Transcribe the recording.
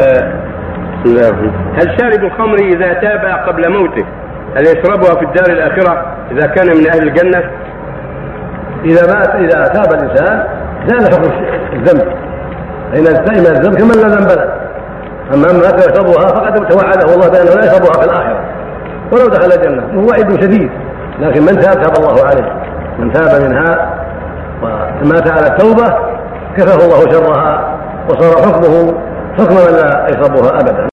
هل شارب الخمر إذا تاب قبل موته؟ هل يشربها في الدار الآخرة إذا كان من أهل الجنة؟ إذا مات إذا تاب الإنسان زال حكم الذنب. فإن التائب الذنب كمن لا ذنب له. أما من مات يشربها فقد توعده الله بأنه لا يشربها في الآخرة. ولو دخل الجنة وهو وعيد شديد. لكن من تاب تاب الله عليه. من تاب منها ومات على التوبة كفاه الله شرها وصار حكمه حكم من لا يشربها أبدا؟